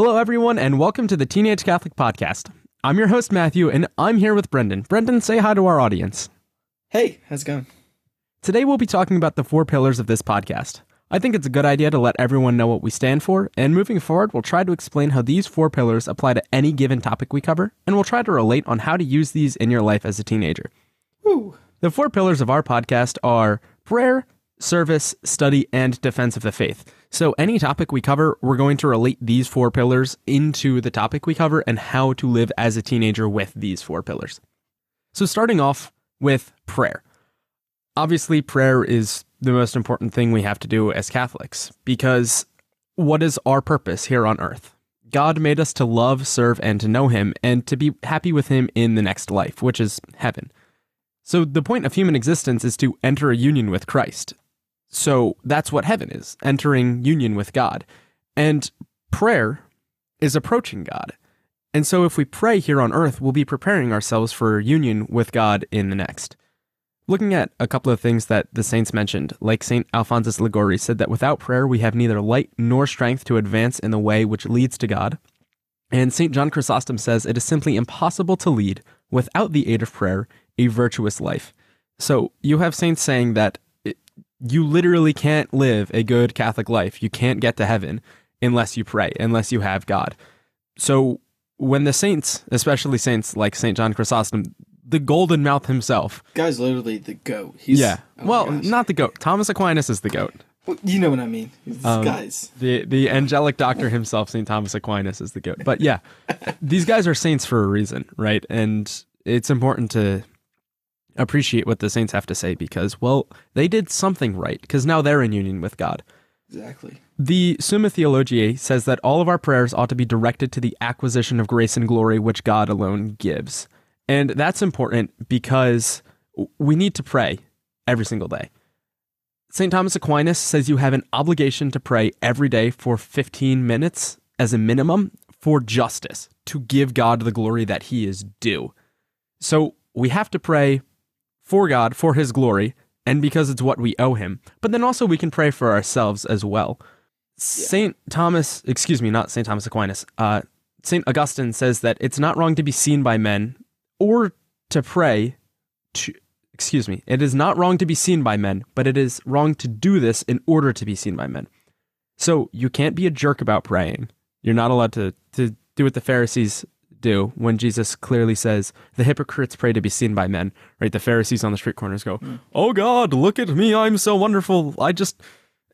Hello, everyone, and welcome to the Teenage Catholic Podcast. I'm your host, Matthew, and I'm here with Brendan. Brendan, say hi to our audience. Hey, how's it going? Today, we'll be talking about the four pillars of this podcast. I think it's a good idea to let everyone know what we stand for, and moving forward, we'll try to explain how these four pillars apply to any given topic we cover, and we'll try to relate on how to use these in your life as a teenager. Woo. The four pillars of our podcast are prayer, service, study, and defense of the faith. So, any topic we cover, we're going to relate these four pillars into the topic we cover and how to live as a teenager with these four pillars. So, starting off with prayer. Obviously, prayer is the most important thing we have to do as Catholics because what is our purpose here on earth? God made us to love, serve, and to know Him and to be happy with Him in the next life, which is heaven. So, the point of human existence is to enter a union with Christ. So, that's what heaven is entering union with God. And prayer is approaching God. And so, if we pray here on earth, we'll be preparing ourselves for union with God in the next. Looking at a couple of things that the saints mentioned, like St. Alphonsus Liguori said that without prayer we have neither light nor strength to advance in the way which leads to God. And St. John Chrysostom says it is simply impossible to lead, without the aid of prayer, a virtuous life. So you have saints saying that you literally can't live a good Catholic life. You can't get to heaven unless you pray, unless you have God. So when the saints, especially saints like St. John Chrysostom, the golden mouth himself. Guy's literally the goat. He's, yeah. oh well, not the goat. Thomas Aquinas is the goat. Well, you know what I mean. These Um, guys. The the angelic doctor himself, St. Thomas Aquinas, is the goat. But yeah, these guys are saints for a reason, right? And it's important to appreciate what the saints have to say because, well, they did something right because now they're in union with God. Exactly. The Summa Theologiae says that all of our prayers ought to be directed to the acquisition of grace and glory which God alone gives. And that's important because we need to pray every single day. St. Thomas Aquinas says you have an obligation to pray every day for 15 minutes as a minimum for justice, to give God the glory that he is due. So we have to pray for God, for his glory, and because it's what we owe him. But then also we can pray for ourselves as well. St. Thomas, excuse me, not St. Thomas Aquinas, uh, St. Augustine says that it's not wrong to be seen by men or to pray to, excuse me, it is not wrong to be seen by men, but it is wrong to do this in order to be seen by men. So you can't be a jerk about praying. You're not allowed to, to do what the Pharisees do when Jesus clearly says, the hypocrites pray to be seen by men, right? The Pharisees on the street corners go, Oh God, look at me. I'm so wonderful. I just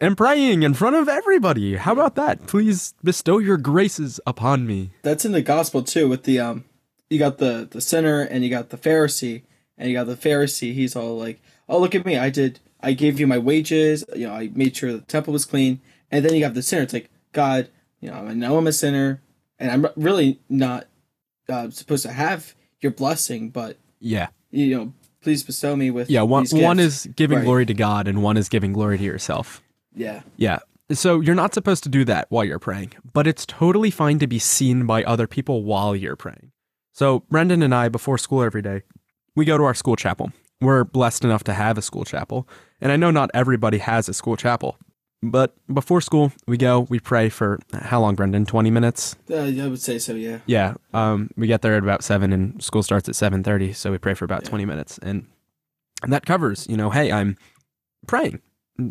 am praying in front of everybody. How about that? Please bestow your graces upon me. That's in the gospel too. With the um, you got the the sinner and you got the Pharisee, and you got the Pharisee. He's all like, "Oh, look at me! I did. I gave you my wages. You know, I made sure the temple was clean." And then you got the sinner. It's like, God, you know, I know I'm a sinner, and I'm really not uh, supposed to have your blessing, but Yeah. you know, please bestow me with Yeah. One, one is giving Right. glory to God and one is giving glory to yourself. yeah. Yeah. So you're not supposed to do that while you're praying, but it's totally fine to be seen by other people while you're praying. So Brendan and I, before school every day, we go to our school chapel. We're blessed enough to have a school chapel. And I know not everybody has a school chapel, but before school, we go, we pray for how long, Brendan? 20 minutes? Uh, I would say so. Yeah. Yeah. Um, we get there at about seven and school starts at 730. So we pray for about 20 minutes and, and that covers, you know, Hey, I'm praying.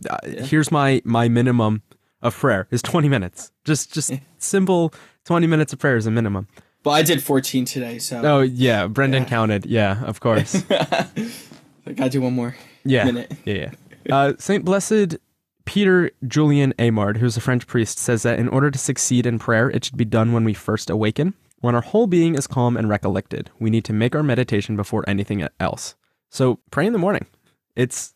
Uh, Here's my, my minimum of prayer is 20 minutes. Just, just simple 20 minutes of prayer is a minimum. But I did 14 today, so Oh yeah. Brendan Yeah. counted. Yeah, of course. I gotta do one more Yeah. minute. Yeah, yeah. Uh, Saint Blessed Peter Julian Eymard, who's a French priest, says that in order to succeed in prayer, it should be done when we first awaken, when our whole being is calm and recollected. We need to make our meditation before anything else. So pray in the morning. It's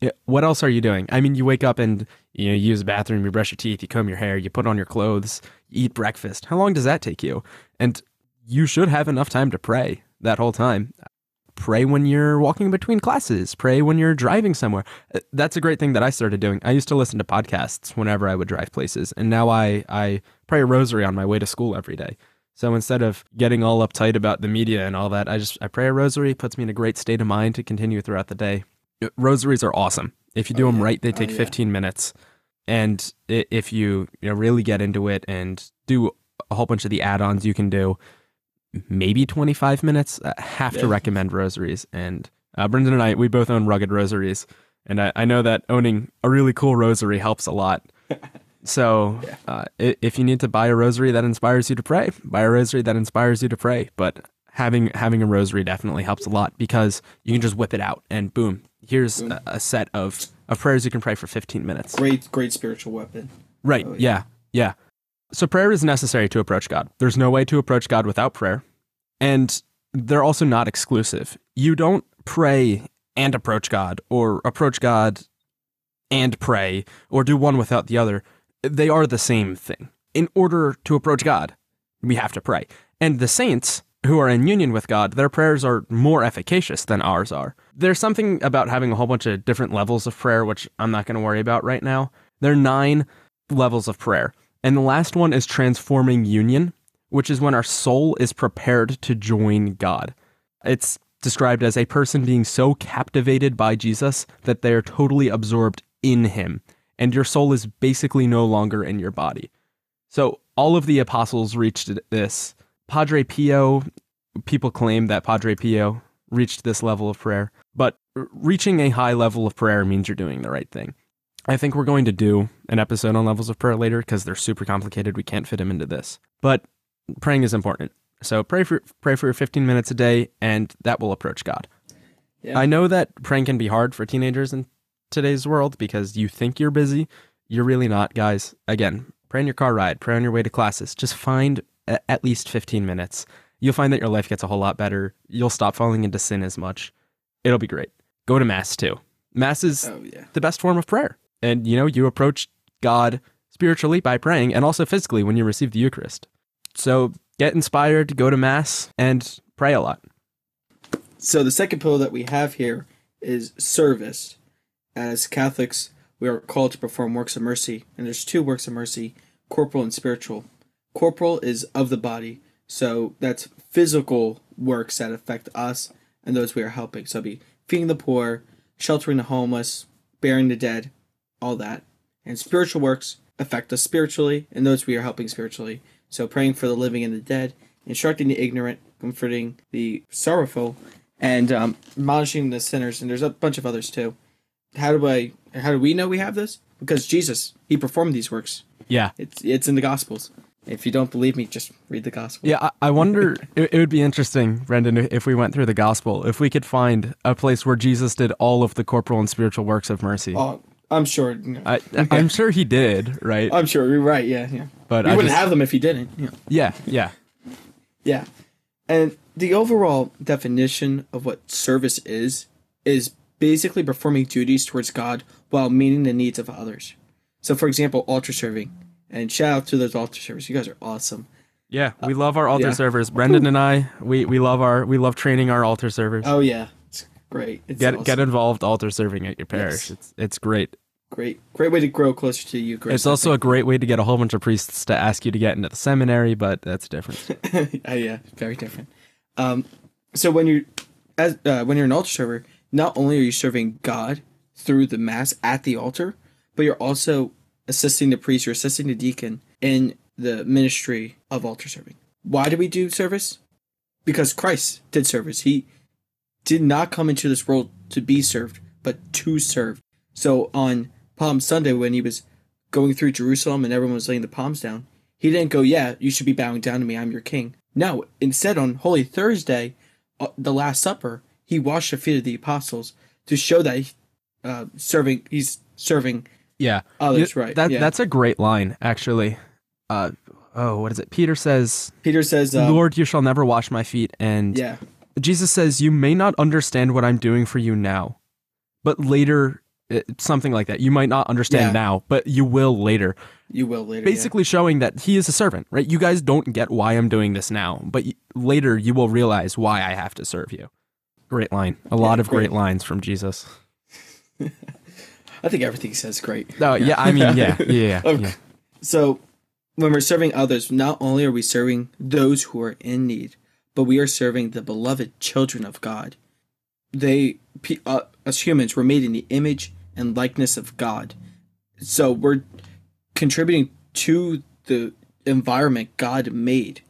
it, what else are you doing? I mean, you wake up and you know you use the bathroom, you brush your teeth, you comb your hair, you put on your clothes, you eat breakfast. How long does that take you? And you should have enough time to pray that whole time pray when you're walking between classes, pray when you're driving somewhere. Uh, That's a great thing that I started doing. I used to listen to podcasts whenever I would drive places, and now I I pray a rosary on my way to school every day. So instead of getting all uptight about the media and all that, I just I pray a rosary, puts me in a great state of mind to continue throughout the day. Uh, Rosaries are awesome. If you do Oh, them yeah. right, they Oh, take yeah. 15 minutes. And if you, you know, really get into it and do a whole bunch of the add-ons you can do. Maybe 25 minutes. I have to recommend rosaries. And uh, Brendan and I, we both own rugged rosaries, and I, I know that owning a really cool rosary helps a lot. So, uh, if you need to buy a rosary that inspires you to pray, buy a rosary that inspires you to pray. But having having a rosary definitely helps a lot because you can just whip it out and boom, here's a, a set of, of prayers you can pray for 15 minutes. Great, great spiritual weapon. Right. Oh, yeah. yeah. So prayer is necessary to approach God. There's no way to approach God without prayer. And they're also not exclusive. You don't pray and approach God or approach God and pray or do one without the other. They are the same thing. In order to approach God, we have to pray. And the saints who are in union with God, their prayers are more efficacious than ours are. There's something about having a whole bunch of different levels of prayer, which I'm not going to worry about right now. There are nine levels of prayer. And the last one is transforming union, which is when our soul is prepared to join God. It's described as a person being so captivated by Jesus that they are totally absorbed in him, and your soul is basically no longer in your body. So all of the apostles reached this. Padre Pio, people claim that Padre Pio reached this level of prayer, but reaching a high level of prayer means you're doing the right thing. I think we're going to do an episode on levels of prayer later because they're super complicated. We can't fit them into this. But praying is important. So pray for pray for 15 minutes a day and that will approach God. Yeah. I know that praying can be hard for teenagers in today's world because you think you're busy, you're really not, guys. Again, pray on your car ride, pray on your way to classes. Just find a- at least 15 minutes. You'll find that your life gets a whole lot better. You'll stop falling into sin as much. It'll be great. Go to mass too. Mass is Oh yeah. the best form of prayer. And you know, you approach God spiritually by praying and also physically when you receive the Eucharist. So get inspired, go to mass and pray a lot. So the second pillar that we have here is service. As Catholics, we are called to perform works of mercy, and there's two works of mercy: corporal and spiritual. Corporal is of the body, so that's physical works that affect us and those we are helping. So be feeding the poor, sheltering the homeless, burying the dead, all that. And spiritual works affect us spiritually and those we are helping spiritually. So praying for the living and the dead, instructing the ignorant, comforting the sorrowful, and um, admonishing the sinners. And there's a bunch of others too. How do I? How do we know we have this? Because Jesus, He performed these works. Yeah. It's it's in the Gospels. If you don't believe me, just read the Gospel. Yeah, I, I wonder, it, it would be interesting, Brendan, if we went through the gospel, if we could find a place where Jesus did all of the corporal and spiritual works of mercy. Oh, I'm sure. you know. I, I'm sure he did, right? I'm sure you're right. Yeah, yeah. But we I wouldn't just- have them if he didn't. Yeah. yeah, yeah. Yeah. And the overall definition of what service is is basically performing duties towards God while meeting the needs of others. So, for example, altar serving. And shout out to those altar servers. You guys are awesome. Yeah, we love our altar yeah. servers. Brendan and I, we, we love our we love training our altar servers. Oh yeah, it's great. It's get awesome. get involved altar serving at your parish. Yes. It's it's great. Great, great way to grow closer to you. Chris, It's also a great way to get a whole bunch of priests to ask you to get into the seminary, but that's different. uh, yeah, very different. Um, so when you're as uh, when you're an altar server, not only are you serving God through the mass at the altar, but you're also assisting the priest, you're assisting the deacon in the ministry of altar serving. Why do we do service? Because Christ did service. He did not come into this world to be served, but to serve. So on Palm Sunday, when he was going through Jerusalem and everyone was laying the palms down, he didn't go, Yeah, you should be bowing down to me. I'm your king. No, instead, on Holy Thursday, uh, the Last Supper, he washed the feet of the apostles to show that he, uh, serving, he's serving Yeah. others, right? That yeah. that's a great line, actually. Uh oh, what is it? Peter says, Peter says, uh, "Lord, you shall never wash my feet." And Yeah, Jesus says, "You may not understand what I'm doing for you now, but later." It- Something like that. You might not understand Yeah. now, but you will later. you will later. yeah. Basically, showing that he is a servant, right? You guys don't get why I'm doing this now, but y- later you will realize why I have to serve you. Great line. A lot of great great. lines from Jesus. I think everything he says is great. Oh, yeah. I mean, yeah. Yeah. yeah, Okay. yeah. So, when we're serving others, not only are we serving those who are in need, but we are serving the beloved children of God. They, uh, as humans, were made in the image and likeness of God. So we're contributing to the environment God made,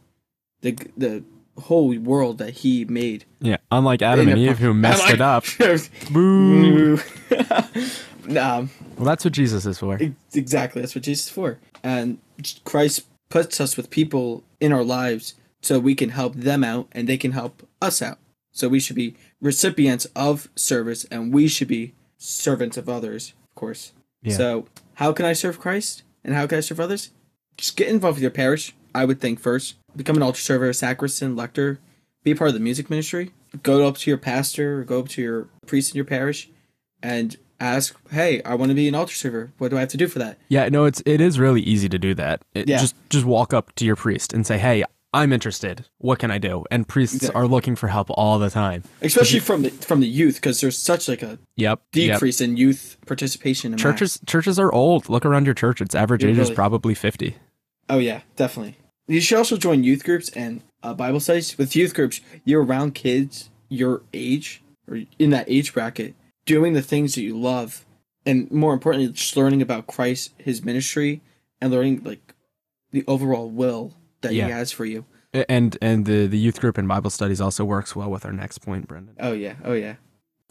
the the whole world that He made. Yeah, unlike Adam and Eve who messed I'm it up. like- Boo. nah, Well, that's what Jesus is for. Exactly. That's what Jesus is for. And Christ puts us with people in our lives so we can help them out and they can help us out. So we should be recipients of service and we should be servants of others, of course. Yeah. So, how can I serve Christ and how can I serve others? Just get involved with your parish, I would think first. Become an altar server, sacristan, lector, be a part of the music ministry. Go up to your pastor or go up to your priest in your parish and ask, "Hey, I want to be an altar server. What do I have to do for that?" Yeah, no, it's it is really easy to do that. It, Yeah. Just just walk up to your priest and say, "Hey, I'm interested. What can I do?" And priests Exactly. are looking for help all the time. Especially from the from the youth, because there's such like a Yep. yep. decrease in youth participation in mass. Churches churches are old. Look around your church. Its average Yeah, age is probably 50. Oh yeah, definitely. You should also join youth groups and uh, Bible studies. With youth groups, you're around kids your age or in that age bracket, doing the things that you love, and more importantly, just learning about Christ, His ministry, and learning like the overall will that Yeah. He has for you. And and the the youth group and Bible studies also works well with our next point, Brendan. Oh yeah, oh yeah.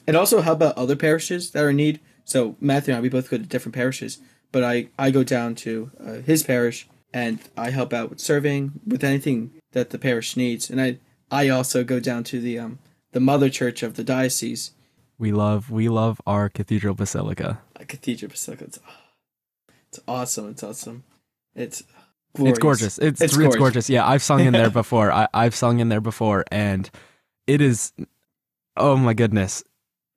And also how about other parishes that are in need. So Matthew and I, we both go to different parishes, but I I go down to uh, his parish and I help out with serving with anything that the parish needs. And I I also go down to the um the mother church of the diocese, We love we love our cathedral basilica. uh, Cathedral Basilica. It's, it's awesome. It's awesome. It's It's gorgeous. It's It's it's, gorgeous. gorgeous. Yeah, I've sung in there before. I, I've sung in there before, and it is. Oh my goodness,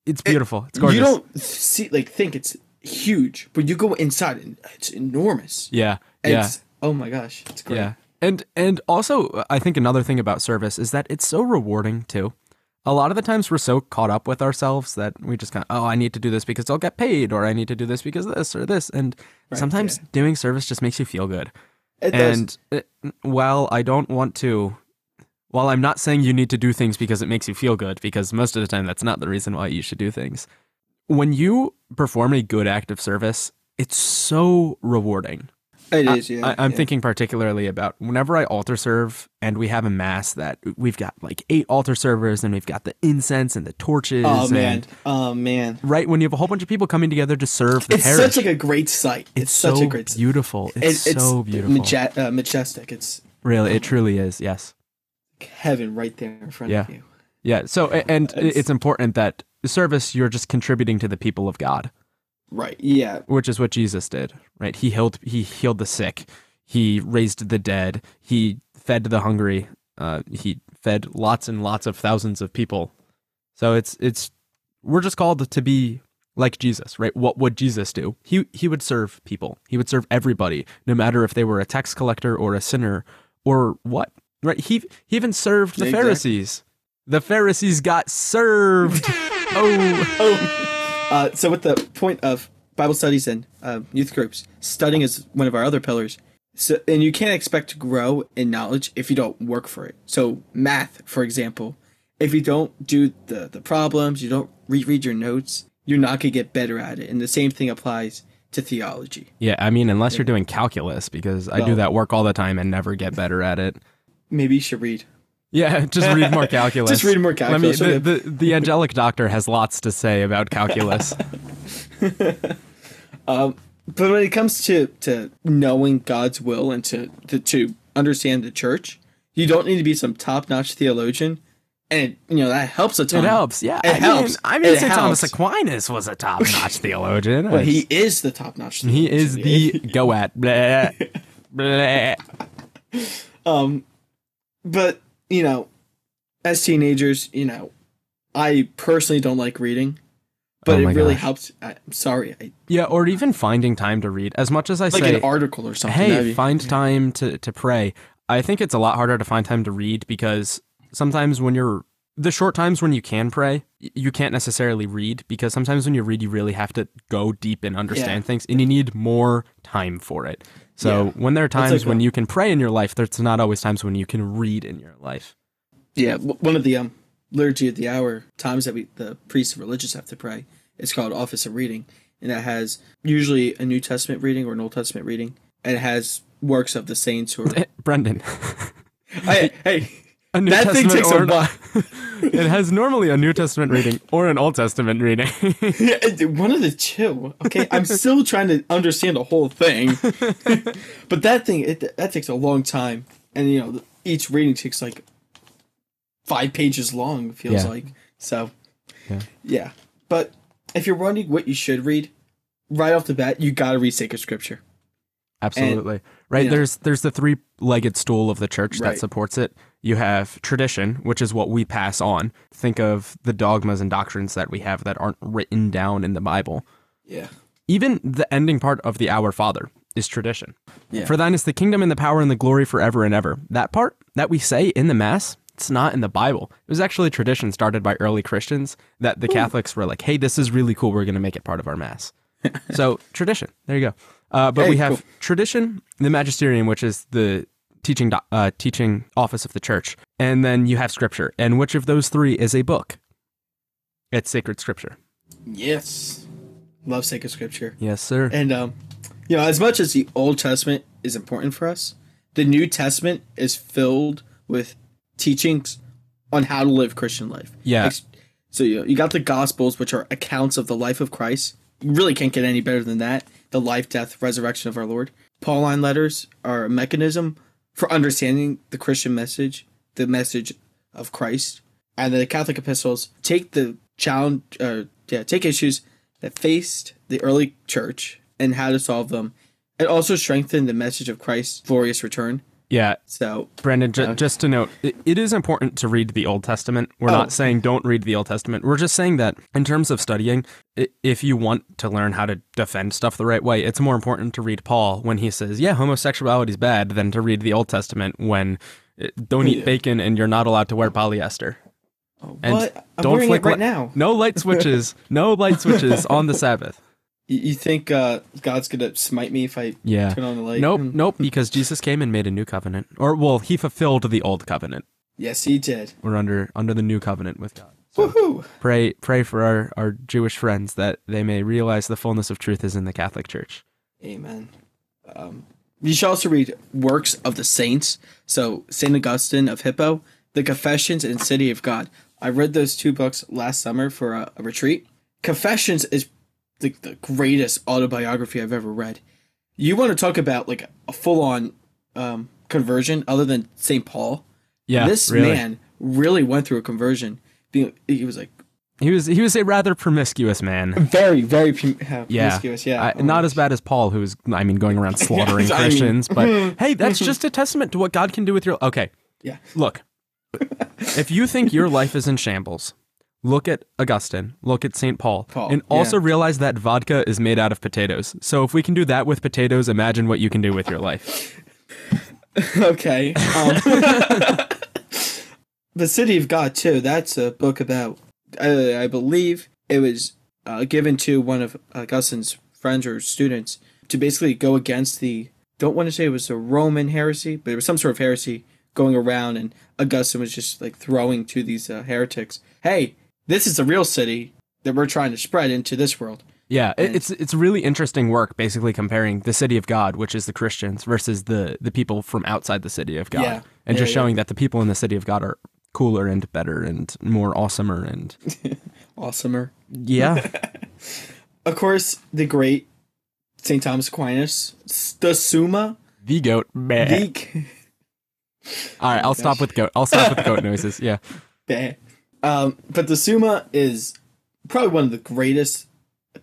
it's beautiful. It's gorgeous. You don't see like think it's huge, but you go inside and it's enormous. yeah, yeah, It's, oh my gosh, it's great. yeah. And and also, I think another thing about service is that it's so rewarding too. A lot of the times we're so caught up with ourselves that we just kind of, oh, I need to do this because I'll get paid, or I need to do this because of this or this. And sometimes doing service just makes you feel good. It. And uh, it, while I don't want to, while I'm not saying you need to do things because it makes you feel good, because most of the time that's not the reason why you should do things. When you perform a good act of service, it's so rewarding. It is, yeah. I, I'm yeah. thinking particularly about whenever I altar serve and we have a mass that we've got like eight altar servers and we've got the incense and the torches. Oh man, oh man, right when you have a whole bunch of people coming together to serve the it's parish. such like a great sight. It's, it's such so a great sight. beautiful. It's, It- so beautiful. maje- uh, majestic. It's really, it truly is. Yes. heaven right there in front of you. Yeah. So, and It's- it's important that service, you're just contributing to the people of God, Right. Yeah. which is what Jesus did, right? He healed, he healed the sick. He raised the dead. He fed the hungry. Uh, he fed lots and lots of thousands of people. So it's, it's, we're just called to be like Jesus, right? What would Jesus do? He, he would serve people. He would serve everybody, no matter if they were a tax collector or a sinner or what, right? He, he even served the Exactly. Pharisees. The Pharisees got served. oh, Oh. Uh, so with the point of Bible studies and uh, youth groups, studying is one of our other pillars. So, and you can't expect to grow in knowledge if you don't work for it. So, math, for example, if you don't do the, the problems, you don't reread your notes, you're not gonna get better at it. And the same thing applies to theology. yeah. I mean, unless you're doing calculus, because I do that work all the time and never get better at it. Maybe you should read. Yeah, just read more calculus. Just read more Let me, calculus, the, the, the angelic doctor has lots to say about calculus. But when it comes to, to knowing God's will and to, to to understand the church, you don't need to be some top notch theologian, and you know that helps a ton. It helps. Yeah, It I mean, helps. I mean, St. Thomas. Aquinas was a top-notch theologian. But he is the top notch. he is the go at. Bleh, bleh. Um, but you know, as teenagers, you know, I personally don't like reading, but Oh it really gosh. helps. I, I'm sorry, I, Yeah, or even finding time to read. As much as I like say, an article or something. hey, find time to, to pray. I think it's a lot harder to find time to read because sometimes when you're the short times when you can pray, you can't necessarily read because sometimes when you read, you really have to go deep and understand Yeah. things and you need more time for it. So Yeah. when there are times like when a- you can pray in your life, there's not always times when you can read in your life. Yeah, one of the um liturgy of the hour times that we the priests and religious have to pray. It's called office of reading, and that has usually a New Testament reading or an Old Testament reading, and it has works of the saints who are. Brendan. hey, hey, A New That thing takes a or an- while. it has normally a New Testament reading or an Old Testament reading. Yeah, one of the two. Okay, I'm still trying to understand the whole thing, but that thing it, that takes a long time, and you know each reading takes like five pages long. it Feels Yeah. like so. Yeah. Yeah, but if you're wondering what you should read, right off the bat, you gotta read sacred scripture. Absolutely. right. you know- there's there's the three legged stool of the church that supports it. You have tradition, which is what we pass on. Think of the dogmas and doctrines that we have that aren't written down in the Bible. Yeah. Even the ending part of the Our Father is tradition. Yeah. For thine is the kingdom and the power and the glory forever and ever. That part that we say in the Mass, it's not in the Bible. It was actually a tradition started by early Christians that the Catholics were like, hey, this is really cool. We're going to make it part of our Mass. so, tradition. There you go. Uh, but Hey, we have cool. tradition, the magisterium, which is the teaching uh, teaching office of the church, and then you have scripture. And which of those three is a book? It's sacred scripture. Yes. Love sacred scripture. Yes, sir. And um, you know, as much as the Old Testament is important for us, the New Testament is filled with teachings on how to live Christian life. Yeah. So you know, you got the Gospels, which are accounts of the life of Christ. You really can't get any better than that. The life, death, resurrection of our Lord. Pauline letters are a mechanism for understanding the Christian message, the message of Christ. And the Catholic epistles take the challenge, uh, yeah, take issues that faced the early church and how to solve them, and also strengthen the message of Christ's glorious return. yeah, So, Brendan, ju- just to note, it, it is important to read the Old Testament. We're Oh. not saying don't read the Old Testament. We're just saying that in terms of studying, if you want to learn how to defend stuff the right way, it's more important to read Paul when he says, yeah, homosexuality is bad, than to read the Old Testament when uh, don't eat Yeah. bacon and you're not allowed to wear polyester. And what? I'm don't flick it right li- now. No light switches. no light switches on the Sabbath. You, you think uh, God's gonna smite me if I Yeah. turn on the light? Nope, Hmm. nope, because Jesus came and made a new covenant. Or well, he fulfilled the old covenant. Yes, he did. We're under under the new covenant with God. Woohoo! pray pray for our, our Jewish friends that they may realize the fullness of truth is in the Catholic Church. Amen. Um, you should also read works of the saints. So Saint Augustine of Hippo, The Confessions, and City of God. I read those two books last summer for a, a retreat. Confessions is the, the greatest autobiography I've ever read. You want to talk about like a full on um, conversion other than Saint Paul? Yeah, this really. man really went through a conversion. Being, he was like He was he was a rather promiscuous man. very, very prom- uh, promiscuous. Yeah, I- Oh not my as bad as Paul, who was I mean going around slaughtering I mean- Christians. but hey, that's just a testament to what God can do with your. Okay, Yeah. look, if you think your life is in shambles. Look at Augustine, look at St. Paul, Paul, and also yeah. realize that vodka is made out of potatoes. So if we can do that with potatoes, imagine what you can do with your life. okay. Um, the City of God too. That's a book about. Uh, I believe it was uh, given to one of Augustine's friends or students to basically go against the. Don't want to say it was a Roman heresy, but it was some sort of heresy going around, and Augustine was just like throwing to these uh, heretics. Hey, this is the real city that we're trying to spread into this world. Yeah, it, it's it's really interesting work, basically comparing the city of God, which is the Christians, versus the the people from outside the city of God, Yeah. and Yeah, just yeah. showing that the people in the city of God are cooler and better and more awesomer and Awesomer. yeah, Of course, the great St. Thomas Aquinas, the Summa, the goat. Meh. the All right, I'll stop with goat. I'll stop with goat noises. Yeah, Bah. Um, but the Summa is probably one of the greatest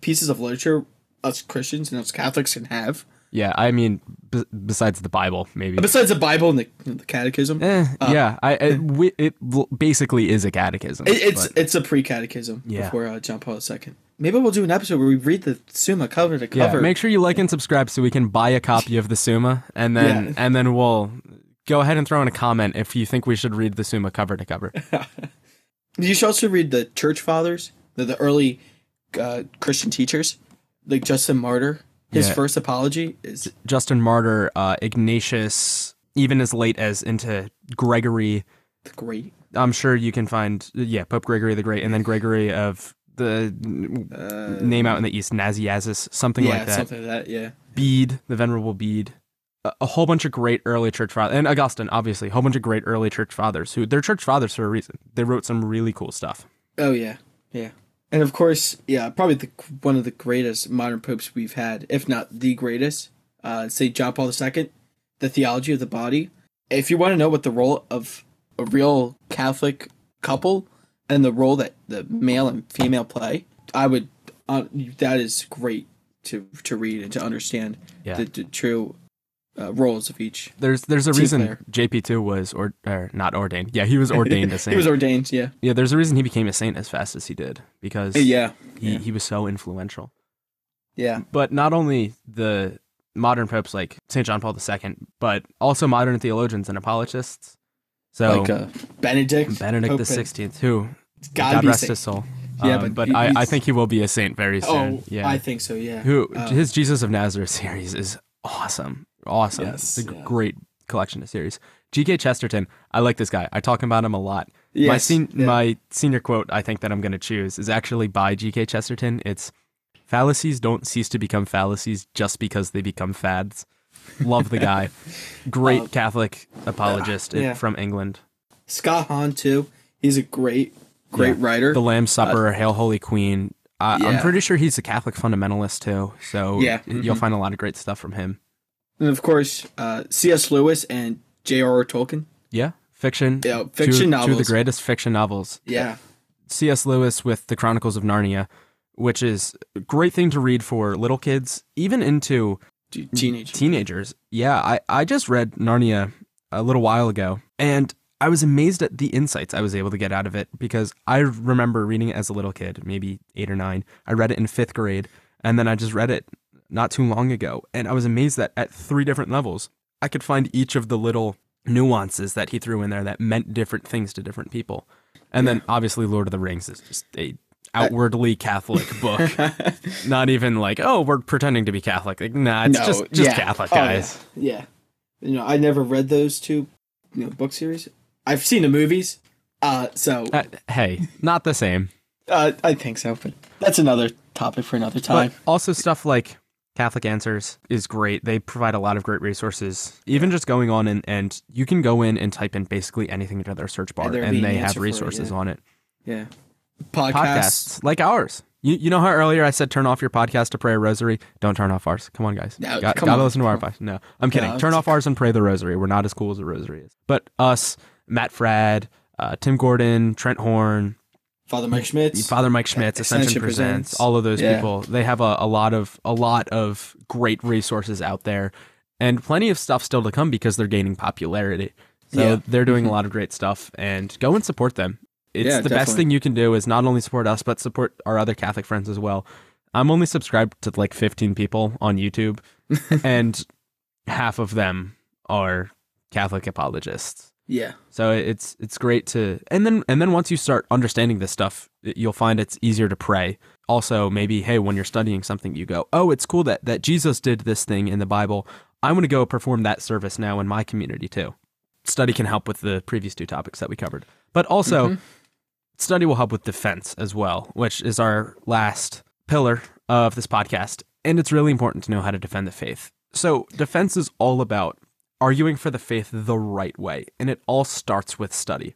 pieces of literature us Christians and us Catholics can have. Yeah. I mean, b- besides the Bible, maybe. Besides the Bible and the, the Catechism, Eh, yeah, I, I we, it basically is a catechism. It, it's but- it's a pre-catechism Yeah. before uh, John Paul II. Maybe we'll do an episode where we read the Summa cover to yeah. cover. Make sure you like and subscribe so we can buy a copy of the Summa, and then Yeah. and then we'll go ahead and throw in a comment if you think we should read the Summa cover to cover. You should also read the Church Fathers, the, the early uh, Christian teachers, like Justin Martyr. His Yeah. first apology is Justin Martyr, uh, Ignatius, even as late as into Gregory. The Great. I'm sure you can find, yeah, Pope Gregory the Great, and then Gregory of the Uh, name out in the East, Nazianzus, something yeah, like that. Yeah, something like that. Yeah. Bede, the Venerable Bede. a, a whole bunch of great early church fathers, and Augustine, obviously, a whole bunch of great early church fathers who they're church fathers for a reason. They wrote some really cool stuff. Oh yeah, yeah, and of course, yeah, probably the one of the greatest modern popes we've had, if not the greatest, uh, Saint John Paul II, the theology of the body. If you want to know what the role of a real Catholic couple and the role that the male and female play, I would. Uh, that is great to to read and to understand Yeah. the, the true uh, roles of each. There's there's a reason player. JP2 was or, or not ordained. Yeah, he was ordained a saint. He was ordained. Yeah. yeah, there's a reason he became a saint as fast as he did because Yeah. he, yeah. he was so influential. Yeah. But not only the modern popes like St. John Paul II, but also modern theologians and apologists. So like uh, Benedict. Benedict the Sixteenth, who God rest his soul. Yeah, Um, but I, I think he will be a saint very soon. Oh, yeah, I think so. Yeah. who Uh, his Jesus of Nazareth series is awesome, awesome. Yes, it's a yeah. great collection of series. G.K. Chesterton, I like this guy. I talk about him a lot. my sen- yeah. my senior quote I think that I'm going to choose is actually by G.K. Chesterton. It's fallacies don't cease to become fallacies just because they become fads. Love the guy. Great Um, Catholic apologist yeah. from England. Scott Hahn too. He's a great, great Yeah. writer. The Lamb's Supper, Hail Holy Queen. Uh, I'm pretty sure he's a Catholic fundamentalist too. So Yeah, you'll mhm. find a lot of great stuff from him. And of course, uh, C.S. Lewis and J.R.R. Tolkien. Yeah, fiction. Yeah, two- fiction Two of the greatest fiction novels. Yeah. C.S. Lewis with The Chronicles of Narnia, which is a great thing to read for little kids, even into T- teenage. teenagers. Yeah, I, I just read Narnia a little while ago, and I was amazed at the insights I was able to get out of it because I remember reading it as a little kid, maybe eight or nine. I read it in fifth grade, and then I just read it not too long ago, and I was amazed that at three different levels, I could find each of the little nuances that he threw in there that meant different things to different people. And then obviously, Lord of the Rings is just a outwardly Catholic book. Not even like, oh, we're pretending to be Catholic. Like, nah, it's No, just just yeah. Catholic Oh, guys. yeah. yeah. You know, I never read those two, you know, book series. I've seen the movies. Uh, so Uh, hey, not the same. uh, I think so, but that's another topic for another time. But also stuff like Catholic Answers is great. They provide a lot of great resources. Even just going on and, and you can go in and type in basically anything into their search bar And and, they an have for it, resources yeah. on it. yeah. Podcasts. Podcasts like ours. You, you know how earlier I said turn off your podcast to pray a rosary? Don't turn off ours. Come on, guys. No, Got, come gotta on, listen to our podcast. No, I'm kidding. No, turn off ours and pray the rosary. We're not as cool as the rosary is. But us, Matt Fradd, uh, Tim Gordon, Trent Horn, Father Mike Schmitz. Father Mike Schmitz, Ascension, Ascension Presents, Presents. all of those Yeah. people. They have a, a lot of a lot of great resources out there, and plenty of stuff still to come because they're gaining popularity. So Yeah. they're doing a mm-hmm. lot of great stuff, and go and support them. It's Yeah, the best thing you can do is not only support us but support our other Catholic friends as well. I'm only subscribed to like 15 people on YouTube, and half of them are Catholic apologists. Yeah. So it's it's great to and then and then once you start understanding this stuff, you'll find it's easier to pray. Also, maybe hey, when you're studying something, you go, "Oh, it's cool that that Jesus did this thing in the Bible. I want to go perform that service now in my community too." Study can help with the previous two topics that we covered, but also mm-hmm. study will help with defense as well, which is our last pillar of this podcast. And it's really important to know how to defend the faith. So, defense is all about arguing for the faith the right way, and it all starts with study.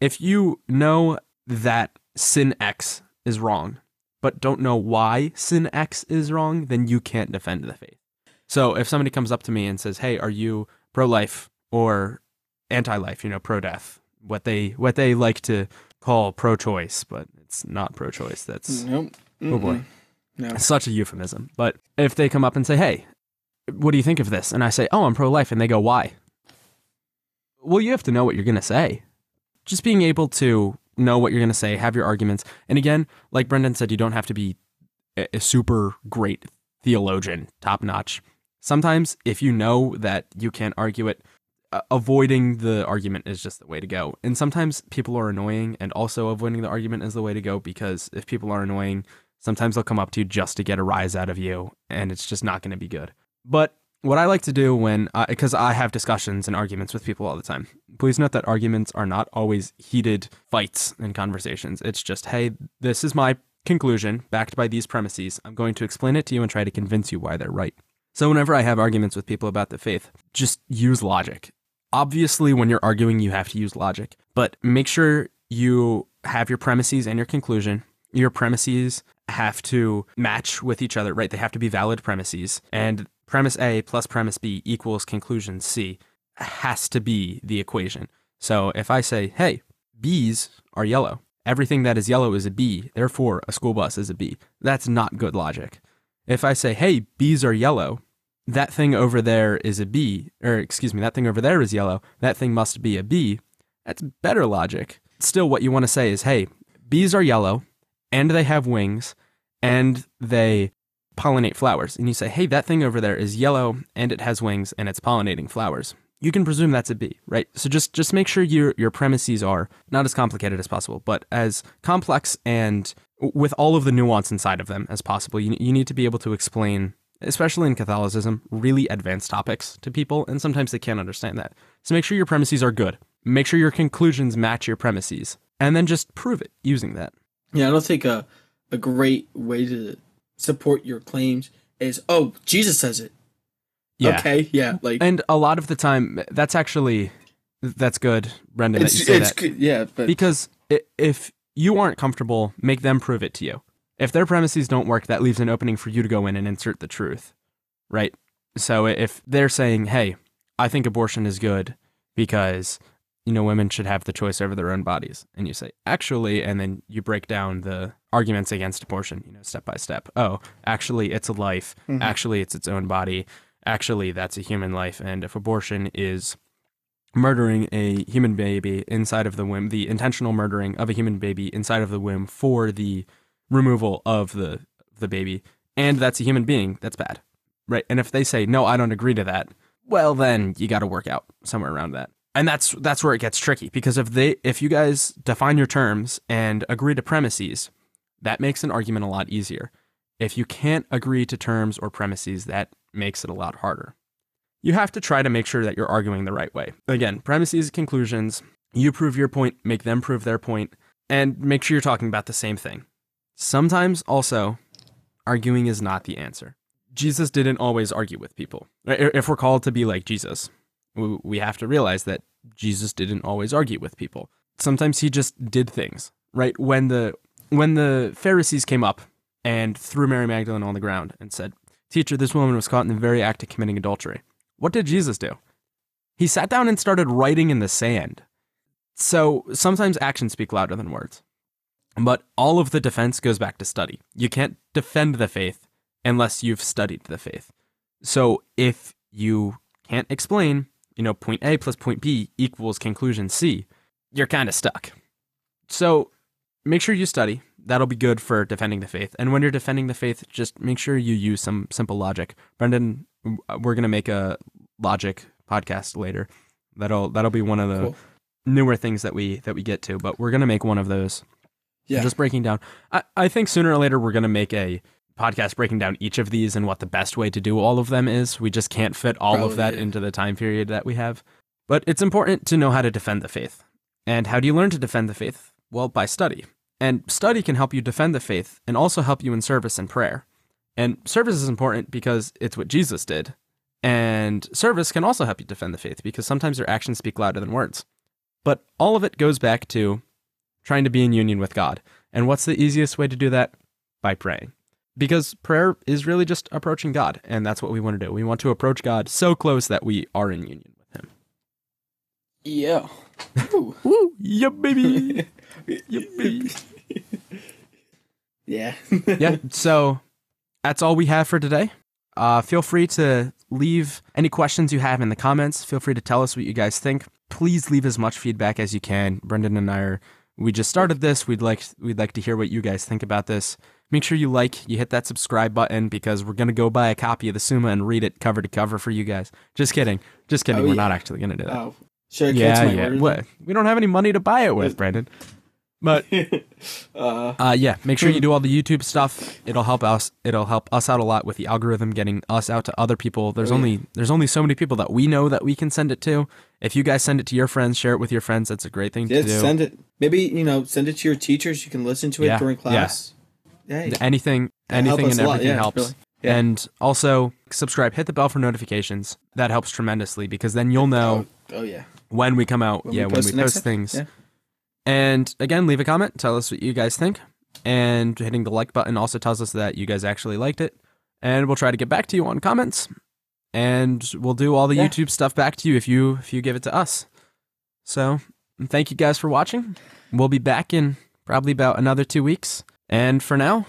If you know that sin X is wrong, but don't know why sin X is wrong, then you can't defend the faith. So, if somebody comes up to me and says, "Hey, are you pro-life or anti-life, you know, pro-death?" What they what they like to call pro-choice, but it's not pro-choice. That's Nope. Oh, boy. No. such a euphemism. But if they come up and say, "Hey, what do you think of this?" and I say, "Oh, I'm pro-life," and they go, "Why?" Well, you have to know what you're going to say. Just being able to know what you're going to say, have your arguments, and again, like Brendan said, you don't have to be a, super great theologian, top notch. Sometimes, if you know that you can't argue it, avoiding the argument is just the way to go. And sometimes people are annoying, and also avoiding the argument is the way to go because if people are annoying, sometimes they'll come up to you just to get a rise out of you, and it's just not going to be good. But what I like to do when, because I have discussions and arguments with people all the time, please note that arguments are not always heated fights and conversations. It's just, hey, this is my conclusion backed by these premises. I'm going to explain it to you and try to convince you why they're right. So whenever I have arguments with people about the faith, just use logic. Obviously, when you're arguing, you have to use logic, but make sure you have your premises and your conclusion. Your premises have to match with each other, right? They have to be valid premises. And premise A plus premise B equals conclusion C has to be the equation. So if I say, hey, bees are yellow, everything that is yellow is a bee, therefore a school bus is a bee, that's not good logic. If I say, hey, bees are yellow, that thing over there is a bee, or excuse me, that thing over there is yellow, that thing must be a bee, that's better logic. Still, what you want to say is, hey, bees are yellow, and they have wings, and they pollinate flowers. And you say, hey, that thing over there is yellow, and it has wings, and it's pollinating flowers you can presume that's a bee, right? So just just make sure your your premises are not as complicated as possible, but as complex and with all of the nuance inside of them as possible. You you need to be able to explain, especially in Catholicism, really advanced topics to people, and sometimes they can't understand that. So make sure your premises are good. Make sure your conclusions match your premises, and then just prove it using that. Yeah, I don't think a a great way to support your claims is oh Jesus says it yeah. Okay. Yeah. Like, and a lot of the time, that's actually that's good, Brendan. That you say that. Good, yeah, but because if you aren't comfortable, make them prove it to you. If their premises don't work, that leaves an opening for you to go in and insert the truth, right? So if they're saying, "Hey, I think abortion is good because you know women should have the choice over their own bodies," and you say, "Actually," and then you break down the arguments against abortion, you know, step by step. Oh, actually, it's a life. Mm-hmm. Actually, it's its own body actually that's a human life. And if abortion is murdering a human baby inside of the womb, the intentional murdering of a human baby inside of the womb for the removal of the the baby, and that's a human being, that's bad. Right? And if they say, "No, I don't agree to that." Well, then you got to work out somewhere around that. And that's that's where it gets tricky because if they if you guys define your terms and agree to premises, that makes an argument a lot easier. If you can't agree to terms or premises, that makes it a lot harder. You have to try to make sure that you're arguing the right way. Again, premises, conclusions, you prove your point, make them prove their point, and make sure you're talking about the same thing. Sometimes also, arguing is not the answer. Jesus didn't always argue with people. If we're called to be like Jesus, we have to realize that Jesus didn't always argue with people. Sometimes he just did things, right? When the when the Pharisees came up and threw Mary Magdalene on the ground and said, Teacher, this woman was caught in the very act of committing adultery. What did Jesus do? He sat down and started writing in the sand. So sometimes actions speak louder than words. But all of the defense goes back to study. You can't defend the faith unless you've studied the faith. So if you can't explain, you know, point A plus point B equals conclusion C, you're kind of stuck. So make sure you study, that'll be good for defending the faith. And when you're defending the faith, just make sure you use some simple logic. Brendan, we're gonna make a logic podcast later. That'll that'll be one of the cool. newer things that we that we get to. But we're gonna make one of those. Yeah. Just breaking down. I, I think sooner or later we're gonna make a podcast breaking down each of these and what the best way to do all of them is. We just can't fit all Probably, of that yeah. into the time period that we have. But it's important to know how to defend the faith. And how do you learn to defend the faith? Well, by study. And study can help you defend the faith and also help you in service and prayer. And service is important because it's what Jesus did. And service can also help you defend the faith because sometimes your actions speak louder than words. But all of it goes back to trying to be in union with God. And what's the easiest way to do that? By praying. Because prayer is really just approaching God. And that's what we want to do. We want to approach God so close that we are in union with Him. Yeah. Woo. Yeah, baby. yeah, baby. yeah. yeah. So that's all we have for today. Uh, feel free to leave any questions you have in the comments. Feel free to tell us what you guys think. Please leave as much feedback as you can. Brendan and I are we just started this. We'd like we'd like to hear what you guys think about this. Make sure you like, you hit that subscribe button because we're gonna go buy a copy of the Summa and read it cover to cover for you guys. Just kidding. Just kidding. Oh, we're yeah. not actually gonna do that. Oh. Sure, yeah, yeah. What? We don't have any money to buy it with, Brendan. But uh, uh, yeah, make sure you do all the YouTube stuff. It'll help us. It'll help us out a lot with the algorithm getting us out to other people. There's oh, only yeah. there's only so many people that we know that we can send it to. If you guys send it to your friends, share it with your friends. That's a great thing yeah, to do. Send it. Maybe you know, send it to your teachers. You can listen to it yeah, during class. Yeah. Anything, anything, and everything helps. Really. Yeah. And also subscribe, hit the bell for notifications. That helps tremendously because then you'll know Oh, oh yeah. when we come out. When we yeah, when we post things. yeah. And again, leave a comment. Tell us what you guys think. And hitting the like button also tells us that you guys actually liked it. And we'll try to get back to you on comments. And we'll do all the Yeah. YouTube stuff back to you if you if you give it to us. So thank you guys for watching. We'll be back in probably about another two weeks. And for now,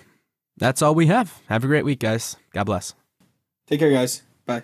that's all we have. Have a great week, guys. God bless. Take care, guys. Bye.